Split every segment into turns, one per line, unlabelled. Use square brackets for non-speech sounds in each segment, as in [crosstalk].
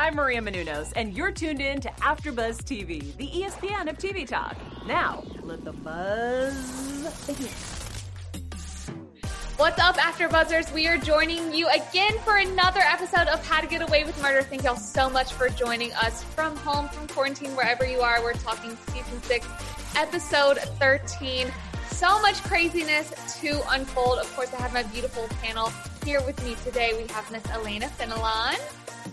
I'm Maria Menounos, and you're tuned in to AfterBuzz TV, the ESPN of TV talk. Now, let the buzz begin.
What's up, AfterBuzzers? We are joining you again for another episode of How to Get Away with Murder. Thank y'all so much for joining us from home, from quarantine, wherever you are. We're talking season six, episode 13. So much craziness to unfold. Of course, I have my beautiful panel here with me today. We have Miss Elena Fenelon.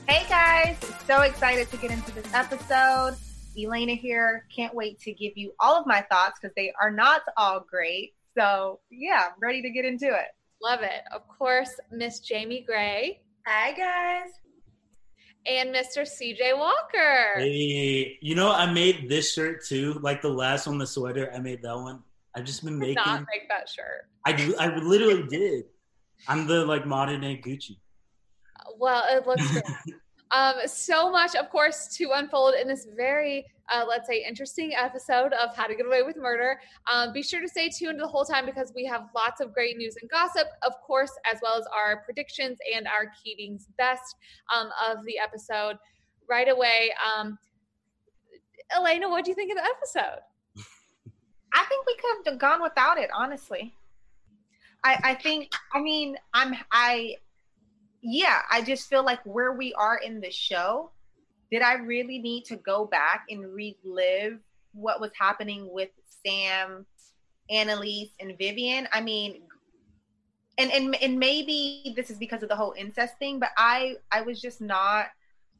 Hey guys, so excited to get into this episode. Elena here. Can't wait to give you all of my thoughts because they are not all great. So, yeah, I'm ready to get into it.
Love it. Of course, Miss Jamie Gray.
Hi, guys.
And Mr. CJ Walker.
Hey, you know, I made this shirt too, like the last one, the sweater. I made that one. I've just been making.
Not make that shirt.
I do. I literally did. I'm the like modern day Gucci.
Well, it looks good. [laughs] um, so much, of course, to unfold in this very, uh, let's say, interesting episode of How to Get Away with Murder. Um, be sure to stay tuned the whole time because we have lots of great news and gossip, of course, as well as our predictions and our Keating's best um, of the episode. Right away, um, Elena, what do you think of the episode?
I think we could have gone without it, honestly. I, I think, I mean, I'm, I, yeah, I just feel like where we are in the show, did I really need to go back and relive what was happening with Sam, Annalise, and Vivian? I mean, and and and maybe this is because of the whole incest thing, but I I was just not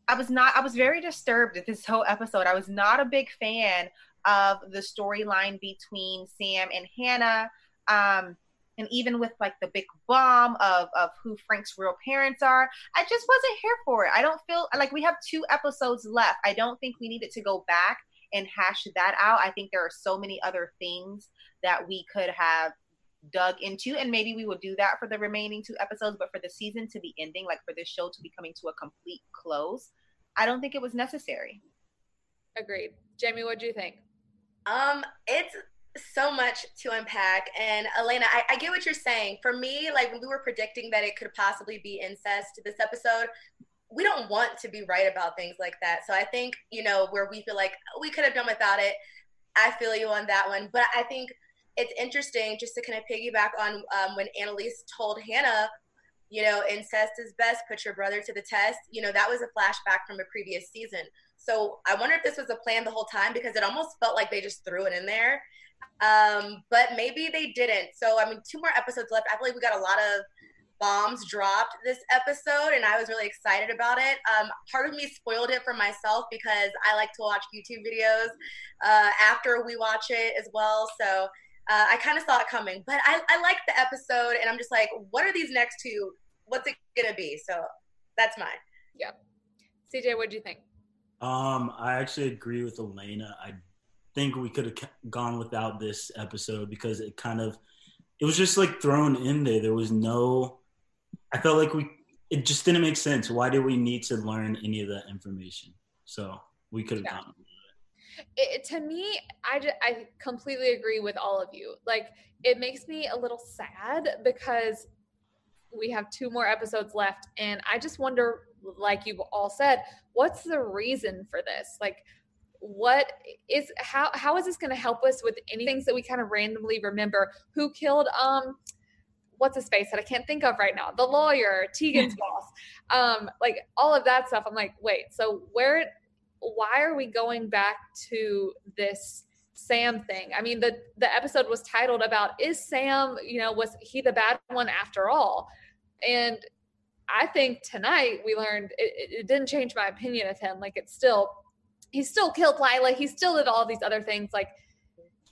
I was not I was very disturbed at this whole episode. I was not a big fan of the storyline between Sam and Hannah. Um, and even with like the big bomb of of who Frank's real parents are, I just wasn't here for it. I don't feel like we have two episodes left. I don't think we needed to go back and hash that out. I think there are so many other things that we could have dug into and maybe we will do that for the remaining two episodes but for the season to be ending like for this show to be coming to a complete close i don't think it was necessary
agreed jamie what do you think
um it's so much to unpack. And Elena, I, I, get what you're saying. For me, like when we were predicting that it could possibly be incest this episode, we don't want to be right about things like that. So I think, you know, where we feel like we could have done without it, I feel you on that one. But I think it's interesting just to kind of piggyback on um, when Annalise told Hannah, you know, incest is best, put your brother to the test. You know, that was a flashback from a previous season. So I wonder if this was a plan the whole time because it almost felt like they just threw it in there. Um, but maybe they didn't. So I mean, two more episodes left. I feel like we got a lot of bombs dropped this episode, and I was really excited about it. Um, part of me spoiled it for myself because I like to watch YouTube videos uh, after we watch it as well. So uh, I kind of saw it coming, but I, I liked the episode, and I'm just like, what are these next two? What's it gonna be? So that's mine.
Yeah. CJ, what do you think?
Um, I actually agree with Elena. I think we could have gone without this episode because it kind of it was just like thrown in there. There was no I felt like we it just didn't make sense. Why did we need to learn any of that information? So we could have yeah. gone.
It, to me, I, just, I completely agree with all of you. Like, it makes me a little sad because we have two more episodes left, and I just wonder, like you've all said, what's the reason for this? Like, what is how how is this going to help us with any things that we kind of randomly remember? Who killed um what's a space that I can't think of right now? The lawyer Tegan's [laughs] boss. Um like all of that stuff. I'm like wait so where why are we going back to this Sam thing? I mean the the episode was titled about is Sam you know was he the bad one after all? And I think tonight we learned it, it didn't change my opinion of him. Like it's still he still killed Lila. He still did all these other things. Like,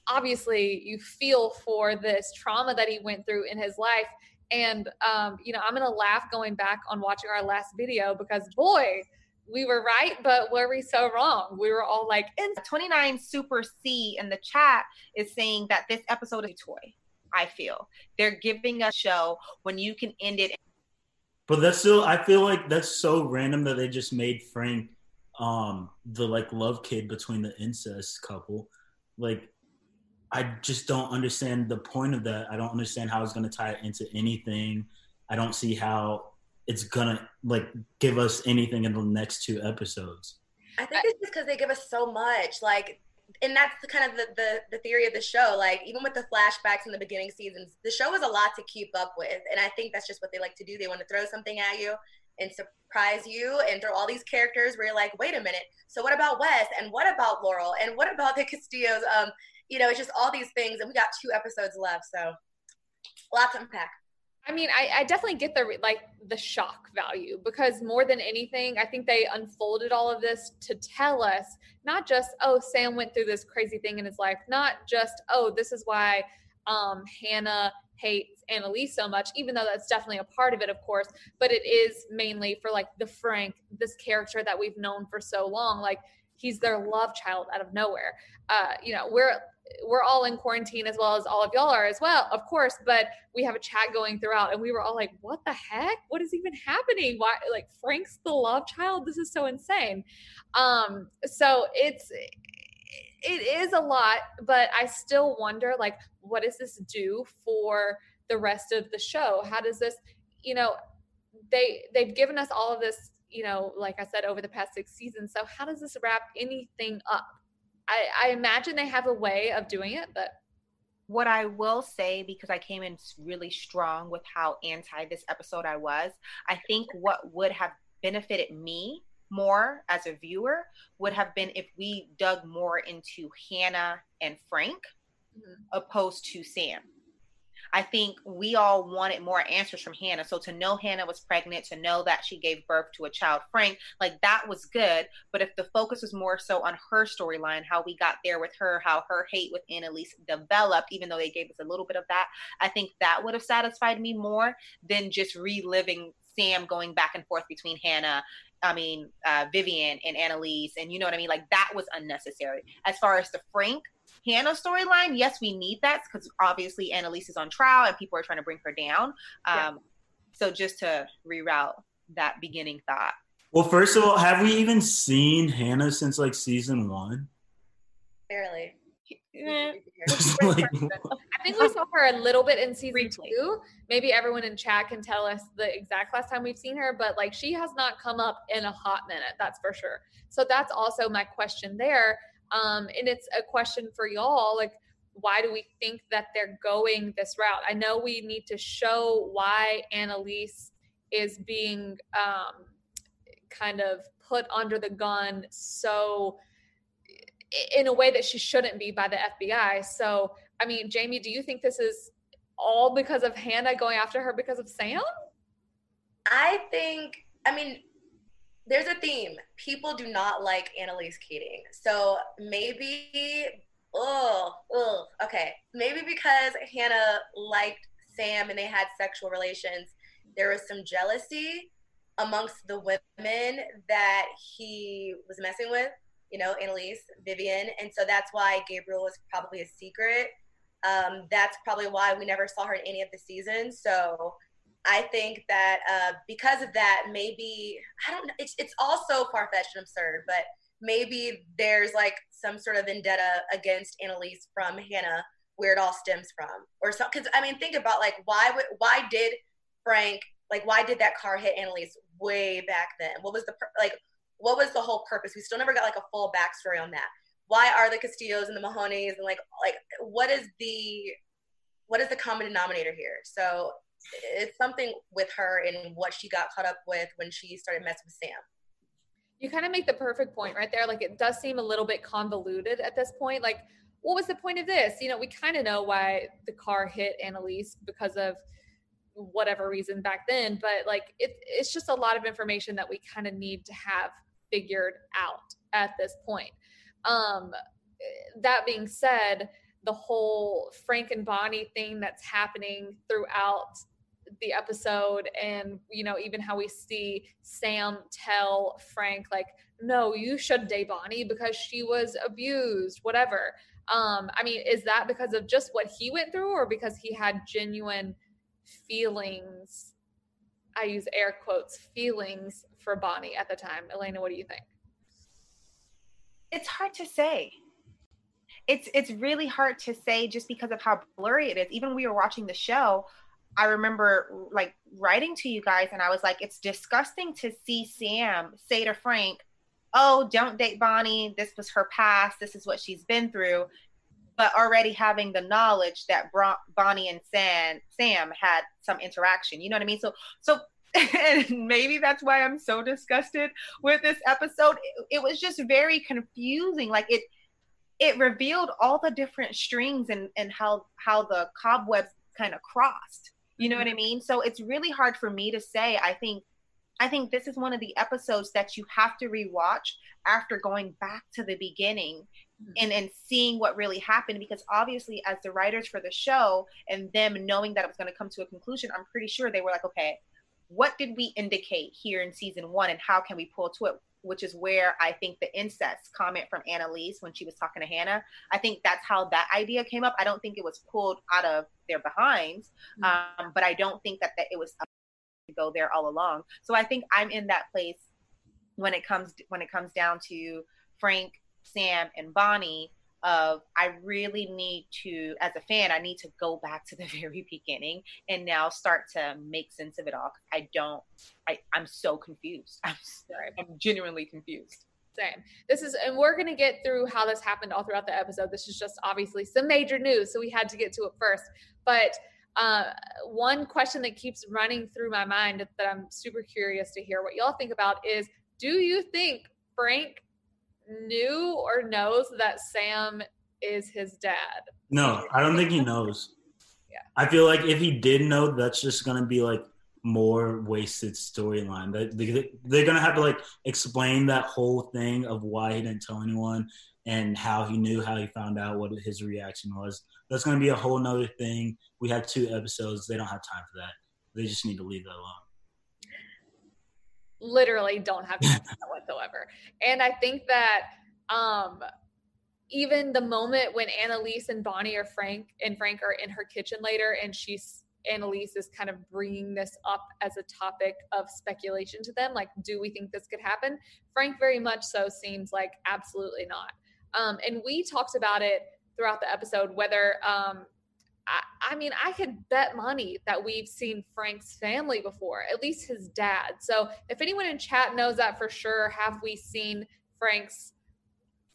obviously, you feel for this trauma that he went through in his life. And, um, you know, I'm going to laugh going back on watching our last video because, boy, we were right, but were we so wrong? We were all like,
in 29 Super C in the chat is saying that this episode is a toy. I feel they're giving a show when you can end it.
But that's still, I feel like that's so random that they just made Frank um the like love kid between the incest couple like i just don't understand the point of that i don't understand how it's going to tie it into anything i don't see how it's gonna like give us anything in the next two episodes.
I think it's just because they give us so much. Like, and that's the kind of the, the the theory of the show. Like, even with the flashbacks in the beginning seasons, the show was a lot to keep up with, and I think that's just what they like to do. They want to throw something at you and surprise you and throw all these characters where you're like, wait a minute. So what about Wes? And what about Laurel? And what about the Castillos? Um, you know, it's just all these things, and we got two episodes left, so lots to unpack.
I mean, I, I definitely get the like the shock value because more than anything, I think they unfolded all of this to tell us not just oh Sam went through this crazy thing in his life, not just oh this is why um, Hannah hates Annalise so much, even though that's definitely a part of it, of course. But it is mainly for like the Frank, this character that we've known for so long, like he's their love child out of nowhere. Uh, you know, we're we're all in quarantine as well as all of y'all are as well, of course, but we have a chat going throughout and we were all like, what the heck? What is even happening? Why like Frank's the love child? This is so insane. Um, so it's it is a lot, but I still wonder like what does this do for the rest of the show? How does this, you know, they they've given us all of this, you know, like I said over the past 6 seasons. So how does this wrap anything up? I, I imagine they have a way of doing it, but
what I will say, because I came in really strong with how anti this episode I was, I think what would have benefited me more as a viewer would have been if we dug more into Hannah and Frank mm-hmm. opposed to Sam. I think we all wanted more answers from Hannah. So to know Hannah was pregnant, to know that she gave birth to a child, Frank, like that was good. But if the focus was more so on her storyline, how we got there with her, how her hate with Annalise developed, even though they gave us a little bit of that, I think that would have satisfied me more than just reliving Sam going back and forth between Hannah I mean, uh, Vivian and Annalise, and you know what I mean? Like that was unnecessary. As far as the Frank Hannah storyline, yes, we need that because obviously Annalise is on trial and people are trying to bring her down. Um, yeah. So just to reroute that beginning thought.
Well, first of all, have we even seen Hannah since like season one?
Barely. [laughs]
I think we saw her a little bit in season Briefly. two. Maybe everyone in chat can tell us the exact last time we've seen her, but like she has not come up in a hot minute, that's for sure. So that's also my question there. Um, and it's a question for y'all like, why do we think that they're going this route? I know we need to show why Annalise is being um, kind of put under the gun so in a way that she shouldn't be by the FBI. So, I mean, Jamie, do you think this is all because of Hannah going after her because of Sam?
I think, I mean, there's a theme. People do not like Annalise Keating. So maybe, oh, oh, okay. Maybe because Hannah liked Sam and they had sexual relations, there was some jealousy amongst the women that he was messing with you know, Annalise, Vivian. And so that's why Gabriel was probably a secret. Um, that's probably why we never saw her in any of the seasons. So I think that uh, because of that, maybe I don't know. It's it's all so far fetched and absurd, but maybe there's like some sort of vendetta against Annalise from Hannah, where it all stems from, or so. Because I mean, think about like why would why did Frank like why did that car hit Annalise way back then? What was the like? What was the whole purpose? We still never got like a full backstory on that. Why are the Castillos and the Mahoneys and like like what is the what is the common denominator here? So it's something with her and what she got caught up with when she started messing with Sam.
You kind of make the perfect point right there. Like it does seem a little bit convoluted at this point. Like, what was the point of this? You know, we kind of know why the car hit Annalise because of whatever reason back then, but like it, it's just a lot of information that we kind of need to have figured out at this point. Um, that being said, the whole Frank and Bonnie thing that's happening throughout the episode and you know even how we see Sam tell Frank like no you should date Bonnie because she was abused whatever um I mean is that because of just what he went through or because he had genuine feelings I use air quotes feelings for Bonnie at the time. Elena, what do you think?
It's hard to say. It's it's really hard to say just because of how blurry it is. Even we were watching the show, I remember like writing to you guys, and I was like, it's disgusting to see Sam say to Frank, "Oh, don't date Bonnie. This was her past. This is what she's been through." But already having the knowledge that Bron- Bonnie and Sam Sam had some interaction, you know what I mean? So, so [laughs] and maybe that's why I'm so disgusted with this episode. It, it was just very confusing. Like it, it revealed all the different strings and and how how the cobwebs kind of crossed you know what I mean? So it's really hard for me to say. I think I think this is one of the episodes that you have to rewatch after going back to the beginning mm-hmm. And and seeing what really happened because obviously as the writers for the show and them knowing that it was going to come to a conclusion, I'm pretty sure they were like, okay, what did we indicate here in season 1 and how can we pull to it which is where I think the incest comment from Annalise when she was talking to Hannah, I think that's how that idea came up. I don't think it was pulled out of their behinds, mm-hmm. um, but I don't think that, that it was to go there all along. So I think I'm in that place when it comes when it comes down to Frank, Sam, and Bonnie of I really need to, as a fan, I need to go back to the [laughs] very beginning and now start to make sense of it all. I don't, I, I'm so confused. [laughs] I'm sorry, I'm genuinely confused.
Same. This is, and we're going to get through how this happened all throughout the episode. This is just obviously some major news, so we had to get to it first. But uh, one question that keeps running through my mind that I'm super curious to hear what y'all think about is do you think Frank knew or knows that Sam is his dad.
No, I don't think he knows.
yeah.
I feel like if he did know, that's just gonna be like more wasted storyline. That they're gonna have to like explain that whole thing of why he didn't tell anyone and how he knew, how he found out, what his reaction was. That's gonna be a whole nother thing. We had two episodes. They don't have time for that. They just need to leave that alone
literally don't have time whatsoever. And I think that um, even the moment when Annalise and Bonnie or Frank and Frank are in her kitchen later, and she's Annalise is kind of bringing this up as a topic of speculation to them, like, do we think this could happen? Frank very much so seems like absolutely not. Um, and we talked about it throughout the episode whether um, I, I, mean, I could bet money that we've seen Frank's family before, at least his dad. So if anyone in chat knows that for sure, have we seen Frank's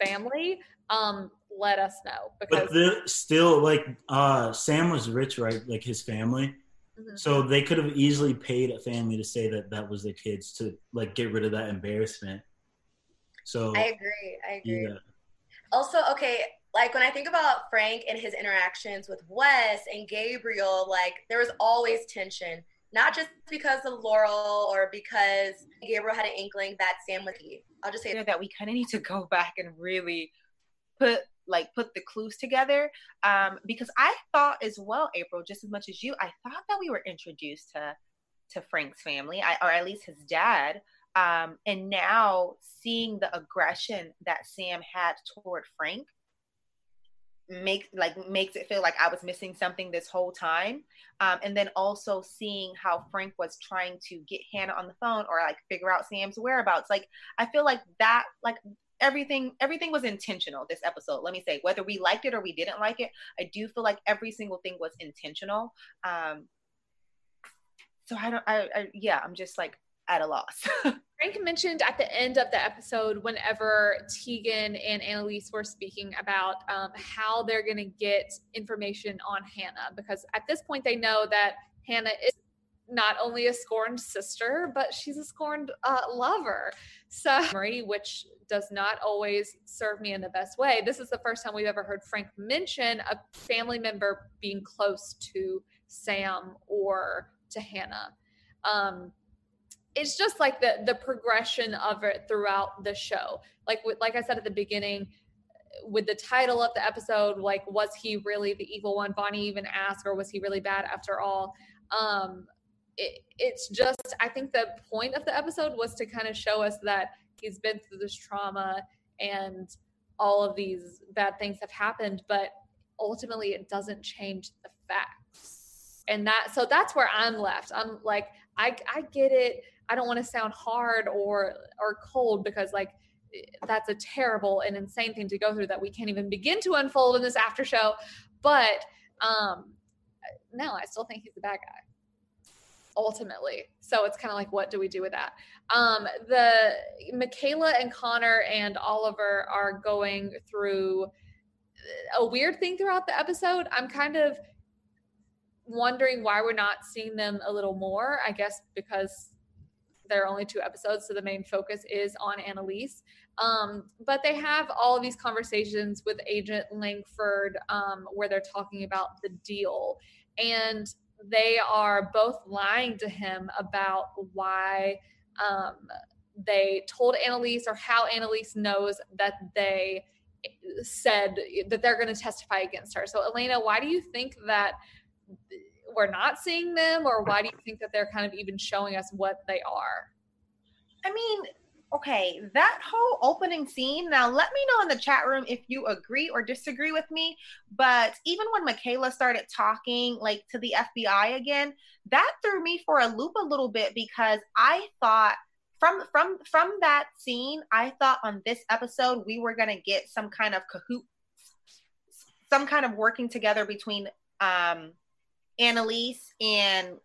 family? Um, let us know.
Because but still, like, uh, Sam was rich, right? Like his family. Mm-hmm. So they could have easily paid a family to say that that was the kids to like get rid of that embarrassment. So
I agree. I agree. Yeah. Also, okay, like when I think about Frank and his interactions with Wes and Gabriel, like there was always tension, not just because of Laurel or because Gabriel had an inkling that Sam was he. I'll just say
know, that we kind of need to go [laughs] back and really put like put the clues together um, because I thought as well, April, just as much as you, I thought that we were introduced to to Frank's family, I, or at least his dad. Um, and now seeing the aggression that Sam had toward Frank, makes like makes it feel like I was missing something this whole time. Um, and then also seeing how Frank was trying to get Hannah on the phone or like figure out Sam's whereabouts. Like I feel like that like everything everything was intentional this episode let me say whether we liked it or we didn't like it i do feel like every single thing was intentional um so i don't i, I yeah i'm just like at a loss [laughs]
Frank mentioned at the end of the episode, whenever Tegan and Annalise were speaking about um, how they're going to get information on Hannah, because at this point they know that Hannah is not only a scorned sister, but she's a scorned uh, lover. So, [laughs] which does not always serve me in the best way. This is the first time we've ever heard Frank mention a family member being close to Sam or to Hannah. Um, it's just like the the progression of it throughout the show. Like like I said at the beginning, with the title of the episode, like was he really the evil one? Bonnie even asked, or was he really bad after all? Um, it, it's just I think the point of the episode was to kind of show us that he's been through this trauma and all of these bad things have happened, but ultimately it doesn't change the facts. And that so that's where I'm left. I'm like I I get it I don't want to sound hard or or cold because like that's a terrible and insane thing to go through that we can't even begin to unfold in this after show. But um no, I still think he's the bad guy. ultimately. So it's kind of like, what do we do with that? Um, the Michaela and Connor and Oliver are going through a weird thing throughout the episode. I'm kind of wondering why we're not seeing them a little more. I guess because there are only two episodes, so the main focus is on Annalise. Um, but they have all of these conversations with Agent Langford um, where they're talking about the deal. And they are both lying to him about why um, they told Annalise or how Annalise knows that they said that they're going to testify against her. So, Elena, why do you think that we're not seeing them, or why do you think that they're kind of even showing us what they are?
I mean, okay, that whole opening scene. Now, let me know in the chat room if you agree or disagree with me. But even when Michaela started talking like to the FBI again, that threw me for a loop a little bit because I thought from from from that scene, I thought on this episode we were gonna get some kind of cahoot, some kind of working together between um Annalise and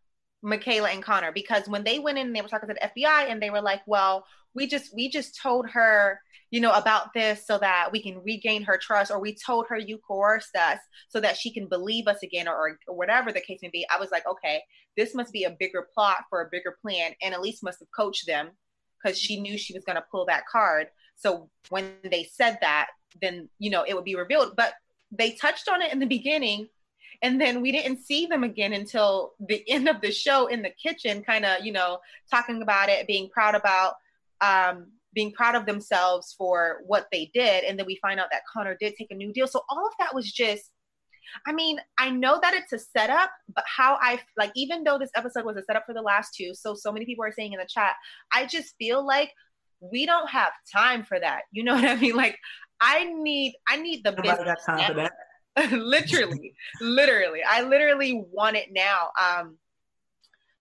Michaela and Connor because when they went in they were talking to the FBI and they were like, well, we just we just told her, you know, about this so that we can regain her trust, or we told her you coerced us so that she can believe us again, or, or whatever the case may be. I was like, okay, this must be a bigger plot for a bigger plan, and Elise must have coached them because she knew she was going to pull that card. So when they said that, then you know it would be revealed. But they touched on it in the beginning and then we didn't see them again until the [laughs] end of the show in the kitchen kind of you know talking about it being proud about um, being proud of themselves for what they did. And then we find out that connor did take a new deal. So all of that was just i mean i know that it's a setup but how i like even though this episode was a setup for the last two so so many people are saying in the chat i just feel like we don't have time for that. You know [laughs] what i mean? Like i need i need the
Nobody got time for that [laughs]
literally, literally. I literally want it now. Um,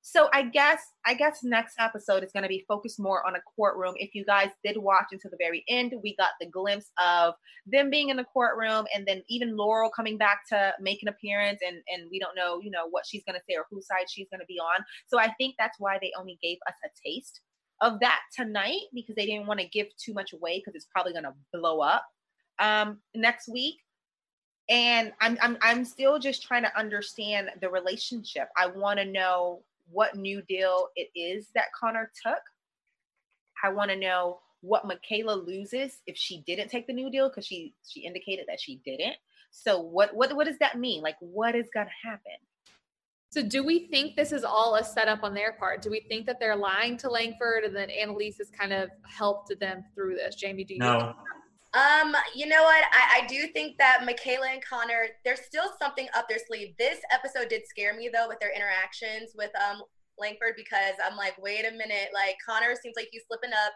so I guess I guess next episode is going to be focused more on a courtroom. If you guys did watch until the very end, we got the glimpse of them being in the courtroom, and then even Laurel coming back to make an appearance, and and we don't know, you know, what she's going to say or whose side she's going to be on. So I think that's why they only gave us a taste of that tonight because they didn't want to give too much away because it's probably going to blow up um, next week and I'm, I'm i'm still just trying to understand the relationship i want to know what new deal it is that connor took i want to know what michaela loses if she didn't take the new deal because she she indicated that she didn't so what what what does that mean like what is going to happen
so do we think this is all a setup on their part? Do we think that they're lying to Langford and then Annalise has kind of helped them through this? Jamie, do you
no.
Um, you know what? I, I do think that Michaela and Connor, there's still something up their sleeve. This episode did scare me though with their interactions with um Langford because I'm like, wait a minute, like Connor seems like he's slipping up,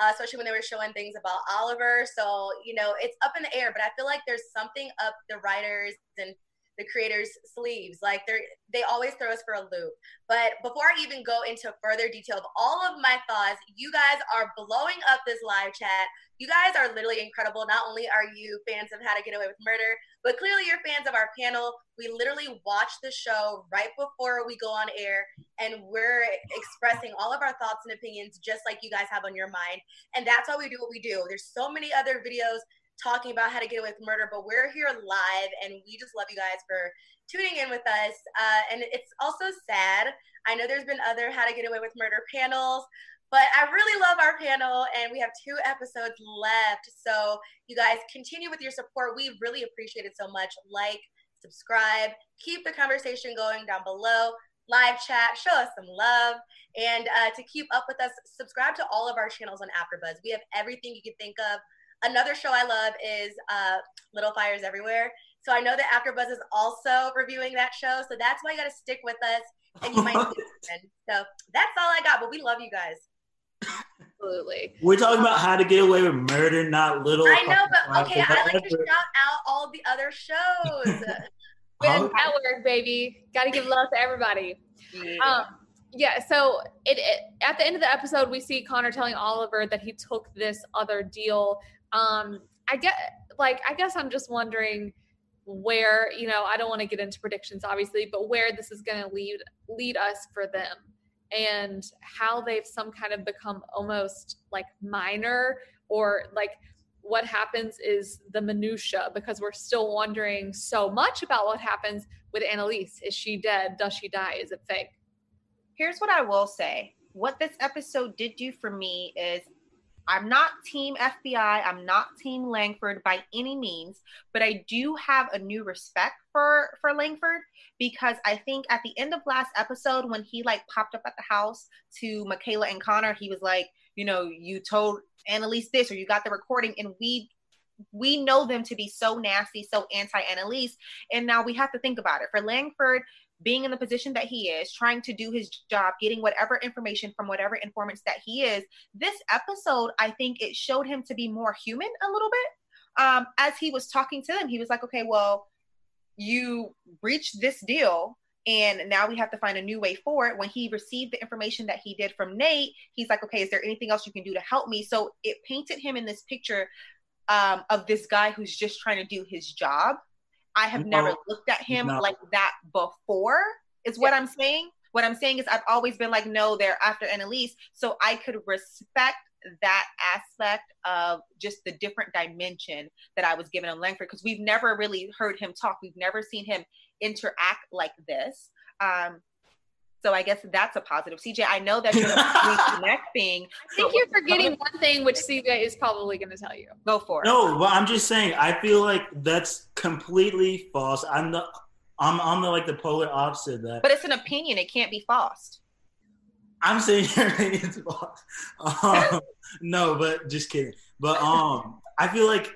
uh, especially when they were showing things about Oliver. So you know, it's up in the air, but I feel like there's something up the writers and the creators' sleeves. Like they're they always throw us for a loop. But before I even go into further detail of all of my thoughts, you guys are blowing up this live chat. You guys are literally incredible. Not only are you fans of How to Get Away with Murder, but clearly you're fans of our panel. We literally watch the show right before we go on air, and we're expressing all of our thoughts and opinions just like you guys have on your mind. And that's why we do what we do. There's so many other videos talking about how to get away with murder, but we're here live and we just love you guys for tuning in with us. Uh, and it's also sad. I know there's been other how to get away with murder panels, but I really love our panel and we have two episodes left. So you guys continue with your support. We really appreciate it so much. Like, subscribe, keep the conversation going down below live chat, show us some love. And uh, to keep up with us, subscribe to all of our channels on AfterBuzz. We have everything you can think of Another show I love is uh, Little Fires Everywhere. So I know that AfterBuzz is also reviewing that show. So that's why you got to stick with us, and you might. [laughs] so that's all I got. But we love you guys.
Absolutely.
We're talking about how to get away with murder, not little.
I know, but okay, I like to shout out all the other shows. [laughs]
Good network, baby. Got to give love to everybody. Yeah. Um, yeah so it, it, at the end of the episode we see connor telling oliver that he took this other deal um, I get like I guess I'm just wondering where you know I don't want to get into predictions obviously, but where this is going to lead lead us for them. and how they've some kind of become almost like minor or like what happens is the minutia because we're still wondering so much about what happens with Annalise. Is she dead? Does she die? Is it fake?
Here's what I will say. What this episode did do for me is I'm not team FBI, I'm not team Langford by any means, but I do have a new respect for for Langford because I think at the end of last episode when he like popped up at the house to Michaela and Connor, he was like, you know, you told Annalise this or you got the recording and we we know them to be so nasty, so anti Annalise. And now we have to think about it. For Langford being in the position that he is, trying to do his job, getting whatever information from whatever informants that he is, this episode, I think it showed him to be more human a little bit. Um, as he was talking to them, he was like, okay, well, you reached this deal and now we have to find a new way forward. When he received the information that he did from Nate, he's like, okay, is there anything else you can do to help me? So it painted him in this picture um, of this guy who's just trying to do his job. I have no, never looked at him no. like that before, is what yeah. I'm saying. What I'm saying is I've always been like, no, they're after Annalise. So I could respect that aspect of just the different dimension that I was given on Langford because we've never really heard him talk. We've never seen him interact like this. Um, so I guess that's a positive. CJ, I know that you're [laughs] reconnecting.
I think you're forgetting one thing, which CJ is probably going to tell you.
Go for it.
No, well, I'm just saying. I feel like that's completely false. I'm the, I'm on the like the polar opposite of that.
But it's an opinion. It can't be false.
I'm saying [laughs] it's false. Um, no, but just kidding. But um, I feel like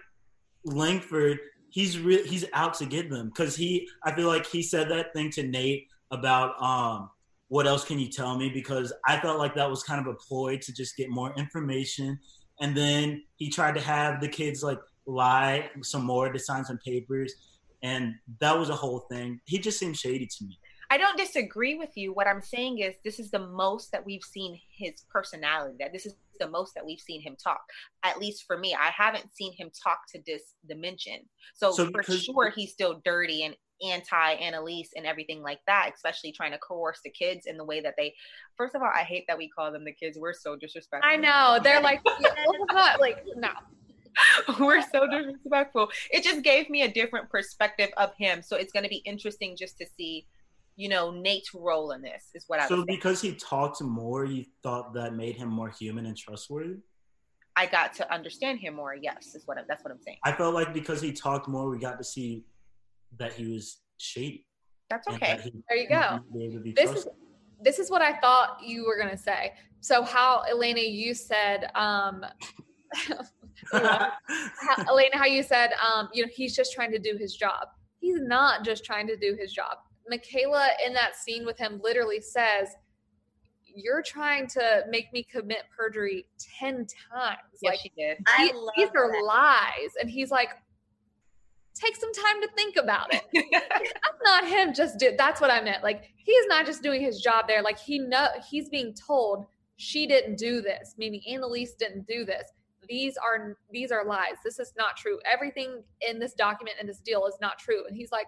Langford he's re- he's out to get them because he I feel like he said that thing to Nate about um what else can you tell me because I felt like that was kind of a ploy to just get more information and then he tried to have the kids like lie some more to sign some papers and that was a whole thing he just seemed shady to me
I don't disagree with you. What I'm saying is, this is the most that we've seen his personality. That this is the most that we've seen him talk. At least for me, I haven't seen him talk to this dimension. So, so for sure, he's still dirty and anti Annalise and everything like that, especially trying to coerce the kids in the way that they. First of all, I hate that we call them the kids. We're so disrespectful.
I know they're like, [laughs] not like no. [laughs]
We're so disrespectful. It just gave me a different perspective of him. So it's going to be interesting just to see you know Nate's role in this is what I.
So because he talked more, you thought that made him more human and trustworthy.
I got to understand him more. Yes, is what I'm, that's what I'm saying.
I felt like because he talked more, we got to see that he was shady.
That's okay. That
there you go. This is this is what I thought you were gonna say. So how Elena, you said, um, [laughs] how, [laughs] Elena, how you said, um, you know, he's just trying to do his job. He's not just trying to do his job. Michaela in that scene with him literally says, You're trying to make me commit perjury 10 times.
Yes, like, she did.
He, these are lies. And he's like, Take some time to think about it. [laughs] that's not him just do that's what I meant. Like he's not just doing his job there. Like he know he's being told she didn't do this, meaning Annalise didn't do this. These are these are lies. This is not true. Everything in this document and this deal is not true. And he's like,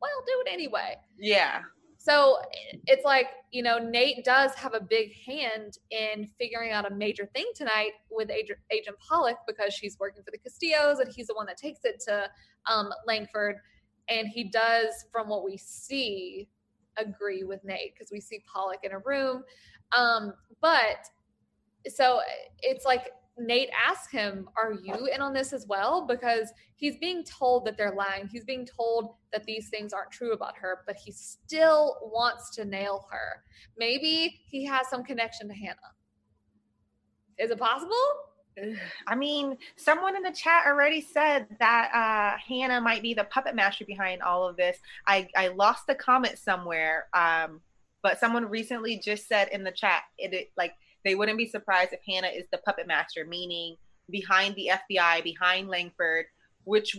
well, do it anyway.
Yeah.
So it's like, you know, Nate does have a big hand in figuring out a major thing tonight with Agent Pollock because she's working for the Castillos and he's the one that takes it to um, Langford. And he does, from what we see, agree with Nate because we see Pollock in a room. Um, but so it's like Nate asks him, Are you in on this as well? Because he's being told that they're lying. He's being told that these things aren't true about her, but he still wants to nail her. Maybe he has some connection to Hannah. Is it possible? [sighs]
I mean, someone in the chat already said that uh, Hannah might be the puppet master behind all of this. I, I lost the comment somewhere, um, but someone recently just said in the chat, it, it like they wouldn't be surprised if Hannah is the puppet master, meaning behind the FBI, behind Langford, which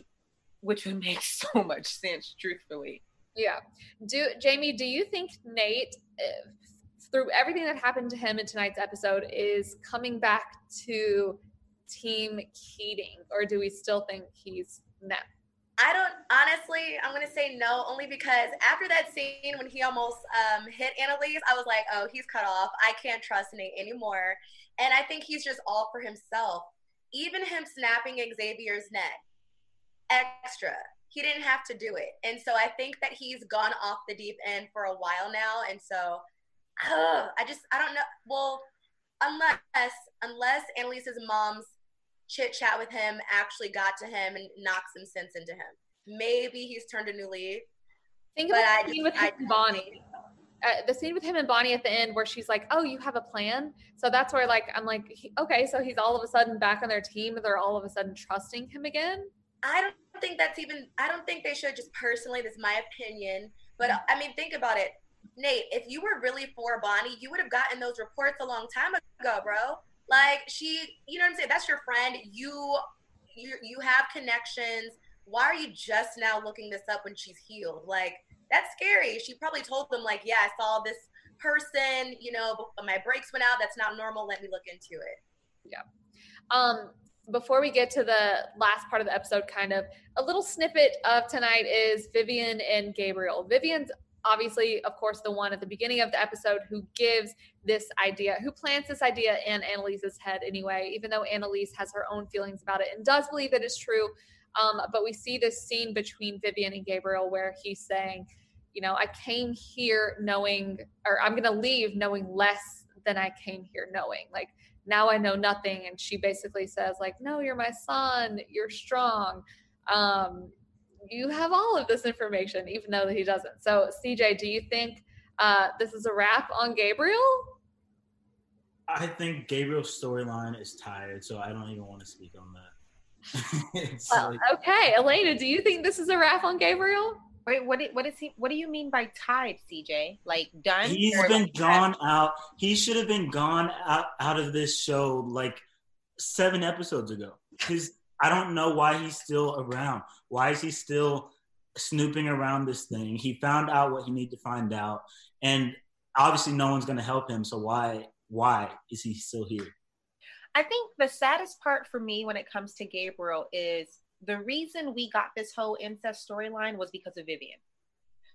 which would make [laughs] so much sense, truthfully.
Yeah. Do Jamie? Do you think Nate, uh, through everything that happened to him in tonight's episode, is coming back to Team Keating, or do we still think he's no?
I don't honestly. I'm gonna say no, only because after that scene when he almost um, hit Annalise, I was like, oh, he's cut off. I can't trust Nate anymore. And I think he's just all for himself. Even him snapping Xavier's neck, extra. He didn't have to do it. And so I think that he's gone off the deep end for a while now. And so [sighs] I just, I don't know. Well, unless, unless Annalise's mom's chit chat with him actually got to him and knocked some sense into him. Maybe he's turned a new leaf.
Think about the scene with him and Bonnie. Uh, the scene with him and Bonnie at the end where she's like, "Oh, you have a plan." So that's where like I'm like, okay, so he's all of a sudden back on their team. They're all of a sudden trusting him again.
I don't think that's even. I don't think they should. Just personally, this is my opinion. But I mean, think about it, Nate. If you were really for Bonnie, you would have gotten those reports a long time ago, bro. Like she, you know what I'm saying? That's your friend. You, you, you have connections. Why are you just now looking this up when she's healed? Like that's scary. She probably told them like, yeah, I saw this person. You know, my brakes went out. That's not normal. Let me look into it.
Yeah. Um, before we get to the last part of the episode, kind of a little snippet of tonight is Vivian and Gabriel. Vivian's obviously, of course, the one at the beginning of the episode who gives this idea, who plants this idea in Annalise's head anyway, even though Annalise has her own feelings about it and does believe that it's true. Um, but we see this scene between Vivian and Gabriel where he's saying, you know, I came here knowing, or I'm going to leave knowing less than I came here knowing. Like, now I know nothing. And she basically says, like, no, you're my son, you're strong. Um, you have all of this information, even though he doesn't. So, CJ, do you think uh, this is a wrap on Gabriel?
I think Gabriel's storyline is tired, so I don't even want to speak on that. [laughs]
well, like, okay, Elena, do you think this is a wrap on Gabriel?
Wait, what? What is he? What do you mean by tied, CJ? Like done?
He's been like gone out. He should have been gone out out of this show like seven episodes ago. His I don't know why he's still around. Why is he still snooping around this thing? He found out what he needed to find out, and obviously no one's going to help him. So why why is he still here?
I think the saddest part for me when it comes to Gabriel is the reason we got this whole incest storyline was because of Vivian.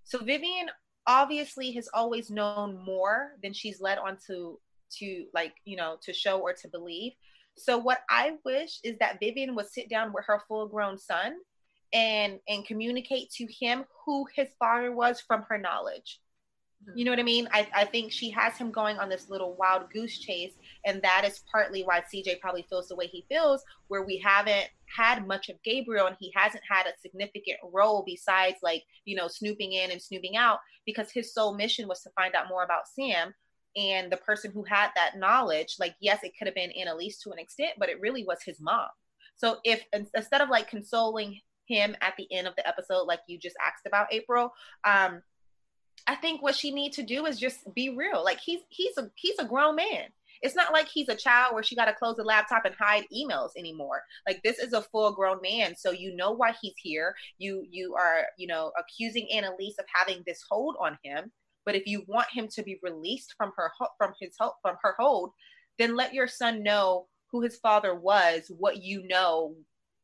So Vivian obviously has always known more than she's led on to to like you know to show or to believe so what I wish is that Vivian would sit down with her full grown son and and communicate to him who his father was from her knowledge. Mm-hmm. You know what I mean? I, I think she has him going on this little wild goose chase, and that is partly why CJ probably feels the way he feels, where we haven't had much of Gabriel and he hasn't had a significant role besides like, you know, snooping in and snooping out, because his sole mission was to find out more about Sam, and the person who had that knowledge like yes it could have been annalise to an extent but it really was his mom. So if instead of like consoling him at the end of the episode like you just asked about april um i think what she needs to do is just be real. Like he's he's a he's a grown man. It's not like he's a child where she got to close the laptop and hide emails anymore. Like this is a full grown man so you know why he's here. You you are you know accusing annalise of having this hold on him but if you want him to be released from her from his from her hold, then let your son know who his father was, what you know,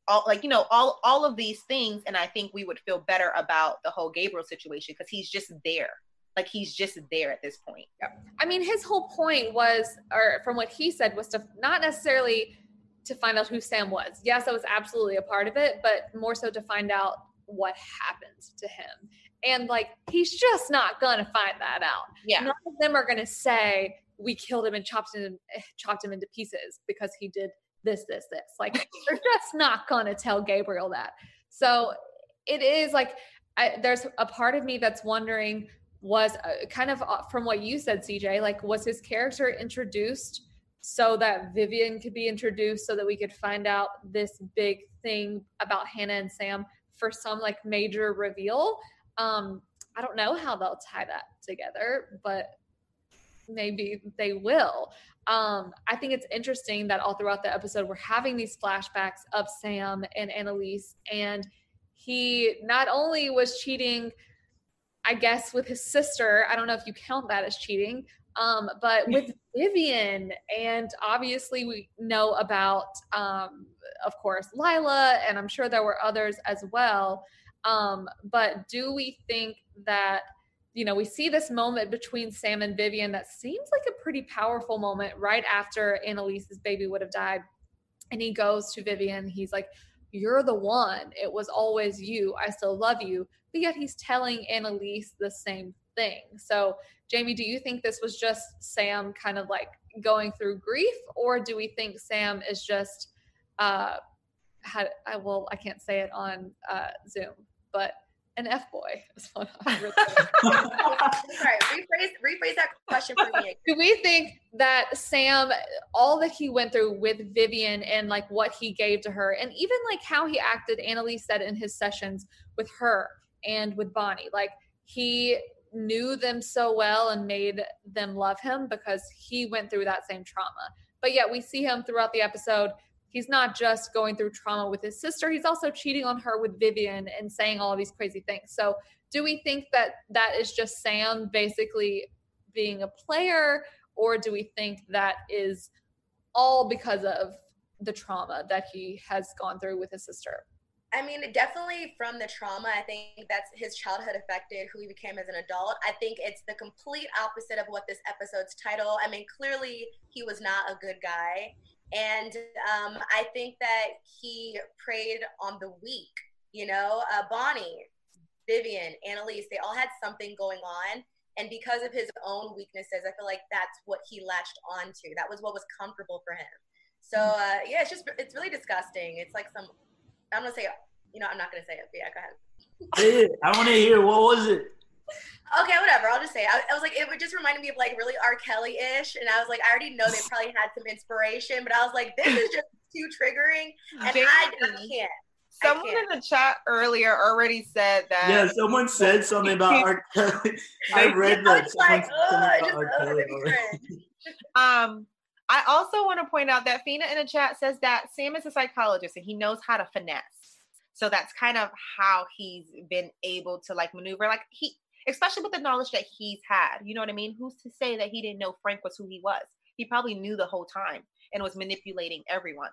all like you know all all of these things, and I think we would feel better about the whole Gabriel situation because he's just there. Like he's just there at this point.
Yeah. I mean, his whole point was, or from what he said, was to not necessarily to find out who Sam was. Yes, that was absolutely a part of it, but more so to find out what happened to him. And like, he's just not gonna find that out.
Yeah.
None of them are gonna say we killed him and chopped him, eh, chopped him into pieces because he did this, this, this. Like, [laughs] they're just not gonna tell Gabriel that. So it is like, I, there's a part of me that's wondering was uh, kind of uh, from what you said, CJ, like, was his character introduced? so that Vivian could be introduced so that we could find out this big thing about Hannah and Sam for some like major reveal. Um, I don't know how they'll tie that together, but maybe they will. Um, I think it's interesting that all throughout the episode we're having these flashbacks of Sam and Annalise, and he not only was cheating, I guess, with his sister. I don't know if you count that as cheating, um, but with Vivian, and obviously we know about um, of course, Lila, and I'm sure there were others as well. Um, but do we think that, you know, we see this moment between Sam and Vivian that seems like a pretty powerful moment right after Annalise's baby would have died. And he goes to Vivian, he's like, You're the one. It was always you. I still love you. But yet he's telling Annalise the same thing. So, Jamie, do you think this was just Sam kind of like going through grief, or do we think Sam is just uh had I well I can't say it on uh Zoom, but an F boy [laughs] is what I really [laughs]
Sorry, rephrase rephrase that question for me.
do we think that Sam, all that he went through with Vivian and like what he gave to her, and even like how he acted, Annalise said in his sessions with her and with Bonnie, like he knew them so well and made them love him because he went through that same trauma. But yet we see him throughout the episode. He's not just going through trauma with his sister, he's also cheating on her with Vivian and saying all these crazy things. So, do we think that that is just Sam basically being a player, or do we think that is all because of the trauma that he has gone through with his sister?
I mean, definitely from the trauma, I think that's his childhood affected who he became as an adult. I think it's the complete opposite of what this episode's title. I mean, clearly he was not a good guy. And um, I think that he preyed on the weak, you know, uh, Bonnie, Vivian, Annalise, they all had something going on. And because of his own weaknesses, I feel like that's what he latched onto. That was what was comfortable for him. So uh, yeah, it's just it's really disgusting. It's like some I'm gonna say, you know, I'm not gonna say it. But yeah, go ahead.
I want to hear. What was it?
Okay, whatever. I'll just say. It. I, I was like, it would just reminded me of like really R. Kelly ish, and I was like, I already know they probably had some inspiration, but I was like, this is just too triggering, and I, I can't.
Someone in the chat earlier already said that.
Yeah, someone said something about R. [laughs] Kelly. I read that.
Like, [laughs]
um, I also want to point out that Fina in the chat says that Sam is a psychologist and he knows how to finesse. So that's kind of how he's been able to like maneuver. Like he, especially with the knowledge that he's had. You know what I mean? Who's to say that he didn't know Frank was who he was? He probably knew the whole time and was manipulating everyone.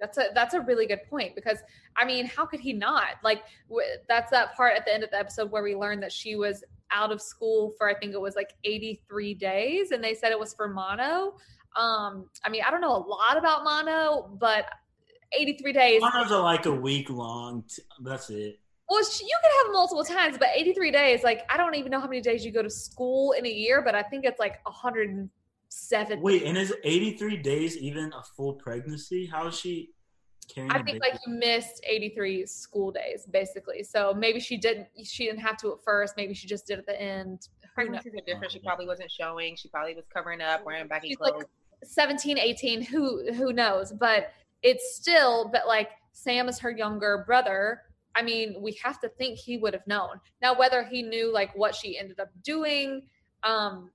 That's a that's a really good point because I mean, how could he not? Like w- that's that part at the end of the episode where we learned that she was out of school for I think it was like 83 days and they said it was for mono. Um, I mean, I don't know a lot about mono, but 83 days.
Monos are like a week long. T- that's it.
Well, you can have multiple times, but 83 days, like, I don't even know how many days you go to school in a year, but I think it's like 107.
Wait, and is 83 days even a full pregnancy? How is she carrying
I think like you missed 83 school days, basically. So maybe she didn't, she didn't have to at first. Maybe she just did at the end.
Pregnancies are different. She probably wasn't showing. She probably was covering up, wearing baggy She's clothes. Like,
17 18 who who knows but it's still but like sam is her younger brother i mean we have to think he would have known. Now whether he knew like what she ended up doing um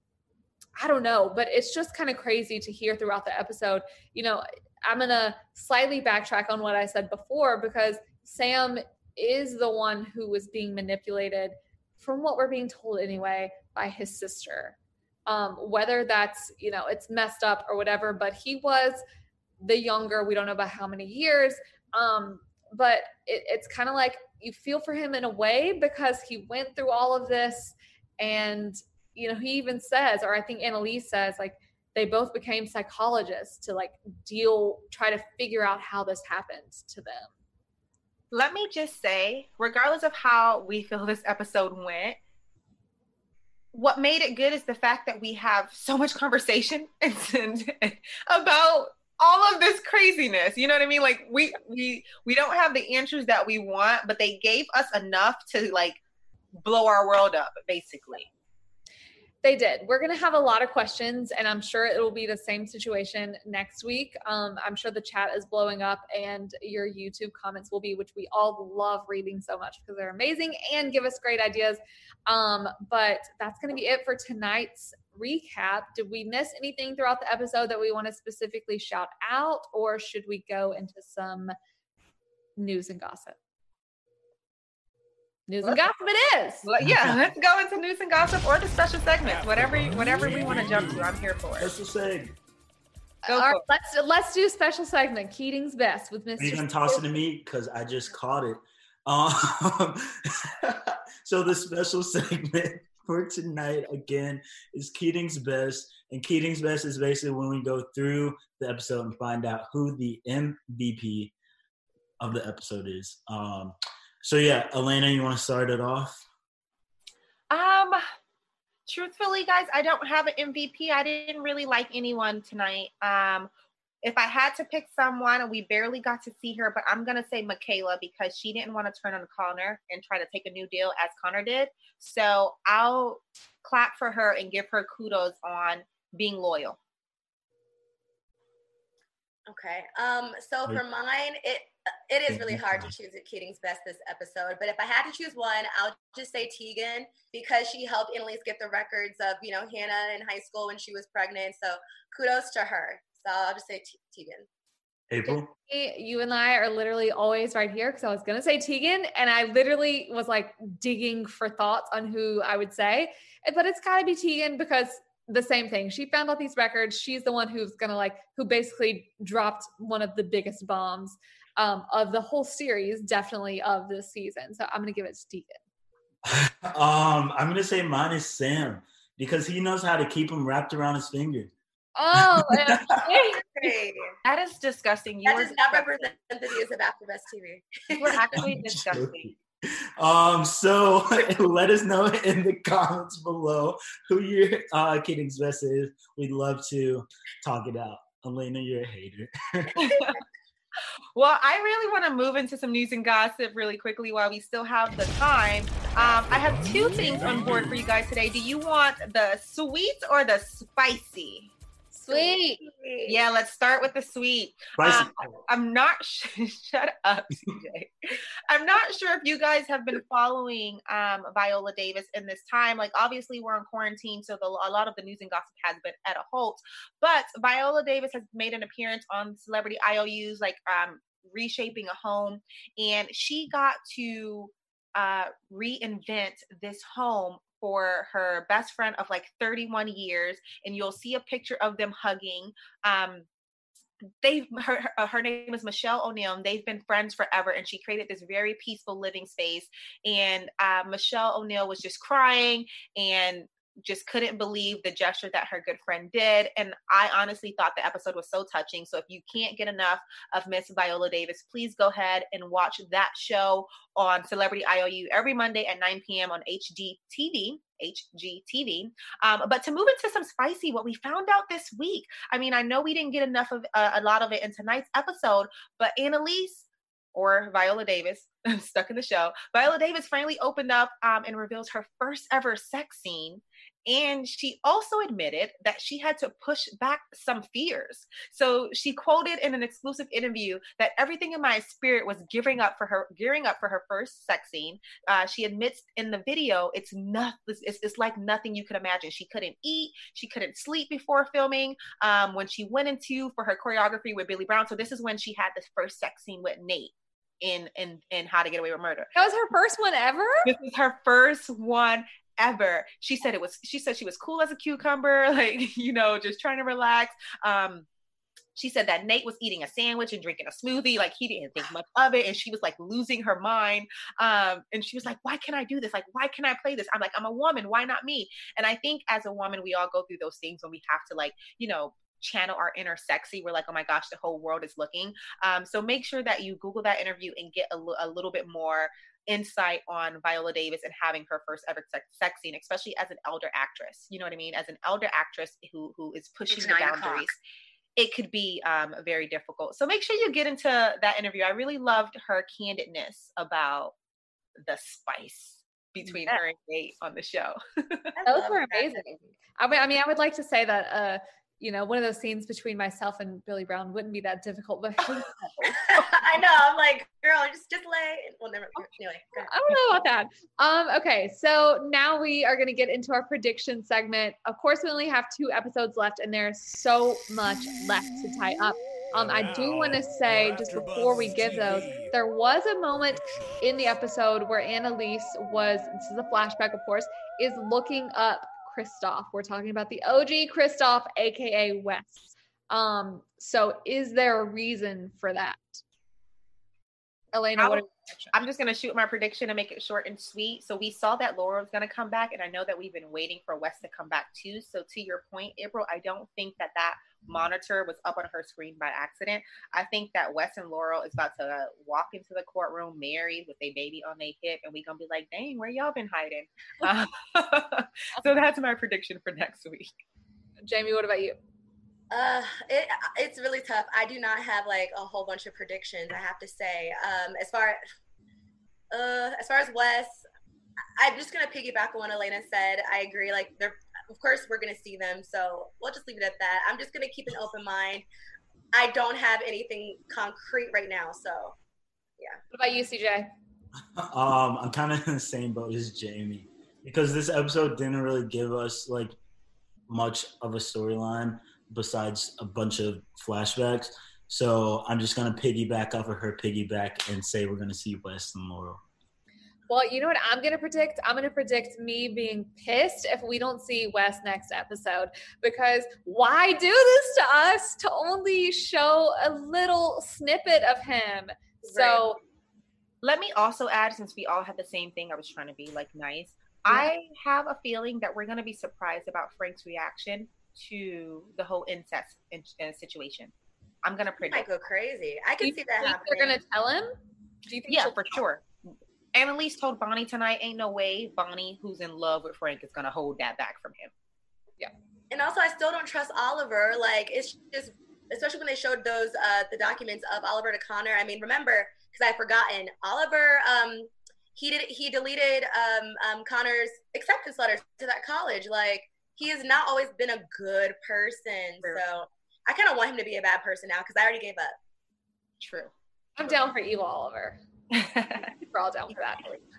i don't know but it's just kind of crazy to hear throughout the episode. You know i'm gonna slightly backtrack on what i said before because sam is the one who was being manipulated from what we're being told anyway by his sister. Um, whether that's you know it's messed up or whatever but he was the younger we don't know about how many years um, but it, it's kind of like you feel for him in a way because he went through all of this and you know he even says or i think annalise says like they both became psychologists to like deal try to figure out how this happened to them.
Let me just say regardless of how we feel this episode went what made it good is the fact that we have so much conversation and [laughs] about all of this craziness you know what i mean? Like we we we don't have the answers that we want but they gave us enough to like blow our world up basically
they did. We're going to have a lot of questions, and I'm sure it will be the same situation next week. Um, I'm sure the chat is blowing up, and your YouTube comments will be, which we all love reading so much because they're amazing and give us great ideas. Um, but that's going to be it for tonight's recap. Did we miss anything throughout the episode that we want to specifically shout out, or should we go into some news and gossip? News and gossip it is.
Well, yeah, [laughs] let's go into news and gossip or the special segments, whatever whatever we want to jump to. I'm here for
it. Special seg.
Go
All right,
for it.
let's let's do a special segment. Keating's best with Mr.
Are you gonna toss it to me? Because I just caught it. Um, [laughs] so the special [laughs] segment for tonight again is Keating's best, and Keating's best is basically when we go through the episode and find out who the MVP of the episode is. Um, so yeah, Elena, you want to start it off?
Um, truthfully, guys, I don't have an MVP. I didn't really like anyone tonight. Um, if I had to pick someone, we barely got to see her, but I'm gonna say Michaela because she didn't want to turn on Connor and try to take a new deal as Connor did. So I'll clap for her and give her kudos on being loyal.
Okay. Um. So for mine, it it is really hard to choose at Keating's best this episode. But if I had to choose one, I'll just say Tegan because she helped Annalise get the records of you know Hannah in high school when she was pregnant. So kudos to her. So I'll just say Te- Tegan.
April.
You and I are literally always right here because I was gonna say Tegan, and I literally was like digging for thoughts on who I would say, but it's got to be Tegan because the same thing. She found out these records. She's the one who's gonna like who basically dropped one of the biggest bombs um, of the whole series, definitely of this season. So I'm gonna give it to Tegan. [laughs]
um, I'm gonna say mine is Sam because he knows how to keep them wrapped around his finger.
Oh. [laughs]
That is disgusting. You
That
were
does not represent the views of AfterBuzz TV.
You were actually [laughs]
I'm
disgusting.
joking. Um, so let us know in the comments below who your uh, Keating's best is. We'd love to talk it out. Elena, you're a hater.
Well, I really want to move into some news and gossip really quickly while we still have the time. Um, I have two things on board for you guys today. Do you want the sweet or the spicy?
Sweet.
Yeah, let's start with the sweet.
Spicy.
Um, I'm not sh- [laughs] shut up, [laughs] CJ. I'm not sure if you guys have been following um, Viola Davis in this time. Like, obviously, we're in quarantine, so the, a lot of the news and gossip has been at a halt. But Viola Davis has made an appearance on Celebrity IOUs, like um, reshaping a home, and she got to uh, reinvent this home for her best friend of like 31 years and you'll see a picture of them hugging um they her her, uh, her name is Michelle O'Neill and they've been friends forever and she created this very peaceful living space and uh, Michelle O'Neill was just crying and just couldn't believe the gesture that her good friend did and I honestly thought the episode was so touching so if you can't get enough of Miss Viola Davis please go ahead and watch that show on Celebrity IOU every Monday at 9 p.m. on HGTV HGTV. Um, but to move into some spicy, what we found out this week. I mean, I know we didn't get enough of uh, a lot of it in tonight's episode, but Annalise or Viola Davis, [laughs] stuck in the show, Viola Davis finally opened up um, and reveals her first ever sex scene. And she also admitted that she had to push back some fears. So she quoted in an exclusive interview that everything in my spirit was gearing up for her, gearing up for her first sex scene. Uh, she admits in the video, it's not, it's, it's like nothing you could imagine. She couldn't eat, she couldn't sleep before filming. Um, when she went into for her choreography with Billy Brown, so this is when she had this first sex scene with Nate in in in How to Get Away with Murder.
That was her first one ever.
This is her first one ever. She said it was. She said she was cool as a cucumber, [laughs] like you know, just trying to relax. Um, she said that Nate was eating a sandwich and drinking a smoothie, like he didn't think much of it, and she was like losing her mind. Um, and she was like, "Why can I do this? Like, why can I play this?" I'm like, "I'm a woman. Why not me?" And I think as a woman, we all go through those things when we have to like, you know, channel our inner sexy. We're like, oh my gosh, the whole world is looking. Um, so make sure that you Google that interview and get a, l- a little bit more insight on Viola Davis and having her first ever sex, sex scene, especially as an elder actress. You know what I mean? As an elder actress who who is pushing
It's
the
nine o'clock.
boundaries. It could be um, very difficult. So make sure you get into that interview. I really loved her candidness about the spice between
Yeah.
her and Nate on the show.
I [laughs]
Those were amazing. I mean, I mean, I would like to say that, uh, you know, one of those scenes between myself and Billy Brown wouldn't be that difficult, but I [laughs] [laughs]
I know. I'm like, girl, just just lay. Well, never. Anyway, go ahead.
don't know about that. Um, okay, so now we are going to get into our prediction segment. Of course, we only have two episodes left, and there's so much left to tie up. Um, I do want to say just before we give those, there was a moment in the episode where Annalise was. This is a flashback, of course. Is looking up Christophe. We're talking about the OG Christophe, aka Wes. Um, so is there a reason for that? Elena,
I'll- I'm just gonna shoot my prediction and make it short and sweet. So we saw that Laura was gonna come back, and I know that we've been waiting for Wes to come back too. So to your point, April, I don't think that that monitor was up on her screen by accident. I think that Wes and Laurel is about to walk into the courtroom married with a baby on their hip, and we're gonna be like, "Dang, where y'all been hiding?" [laughs] Uh, [laughs] so that's my prediction for next week.
Jamie, what about you?
Uh, it it's really tough. I do not have like a whole bunch of predictions. I have to say. Um, as far uh as far as Wes, I'm just gonna piggyback on what Elena said. I agree. Like they're of course we're gonna see them, so we'll just leave it at that. I'm just gonna keep an open mind. I don't have anything concrete right now, so yeah.
What about you, CJ? [laughs]
Um, I'm kind of in the same boat as Jamie because this episode didn't really give us like much of a storyline besides a bunch of flashbacks. So I'm just gonna piggyback off of her piggyback and say we're gonna see Wes and Laurel.
Well, you know what I'm going to predict? I'm going to predict me being pissed if we don't see Wes next episode because why do this to us to only show a little snippet of him? So,
Let me also add, since we all had the same thing, I was trying to be like nice. I have a feeling that we're going to be surprised about Frank's reaction to the whole incest in, uh, situation. I'm going to
it might
predict.
go crazy. I can see that.
do
can
you
see
think
that
they're going to tell him? Do you think
Yeah, for
tell
sure. Annalise told Bonnie tonight, ain't no way Bonnie, who's in love with Frank, is going to hold that back from him. Yeah.
And also I still don't trust Oliver. Like it's just, especially when they showed those uh the documents of Oliver to Connor. I mean, remember because I've forgotten Oliver. Um, he did he deleted um um Connor's acceptance letters to that college. Like he has not always been a good person.
True.
So I kind of want him to be a bad person now because I already gave up.
True.
I'm down for evil Oliver. [laughs] We're all down for that.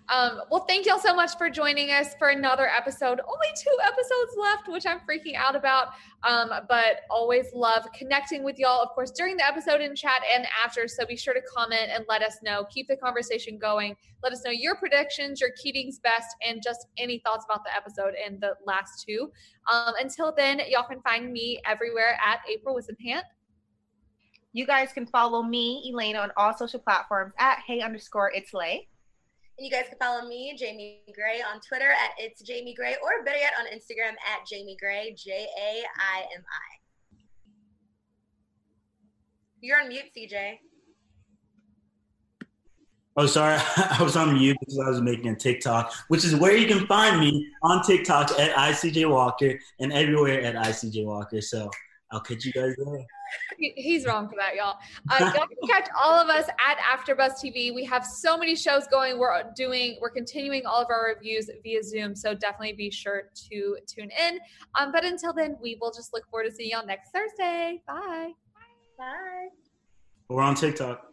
Um, well, thank y'all so much for joining us for another episode. Only two episodes left, which I'm freaking out about. Um, but always love connecting with y'all, of course, during the episode in chat and after. So be sure to comment and let us know. Keep the conversation going. Let us know your predictions, your Keating's best, and just any thoughts about the episode and the last two. Um, until then, y'all can find me everywhere at April Wisenhant.
You guys can follow me, Elena, on all social platforms at hey underscore it's lay.
And you guys can follow me, Jamie Gray, on Twitter at it's Jamie Gray, or better yet, on Instagram at Jamie Gray, J A I M I. You're on mute, CJ.
Oh, sorry, [laughs] I was on mute because I was making a TikTok, which is where you can find me on TikTok at ICJ Walker and everywhere at ICJ Walker. So I'll catch you guys there.
He- He's wrong for that, y'all. Uh, y'all can catch all of us at AfterBuzz TV. We have so many shows going. We're doing, we're continuing all of our reviews via Zoom, so definitely be sure to tune in. Um, but until then, we will just look forward to seeing y'all next Thursday. Bye.
Bye.
We're on TikTok.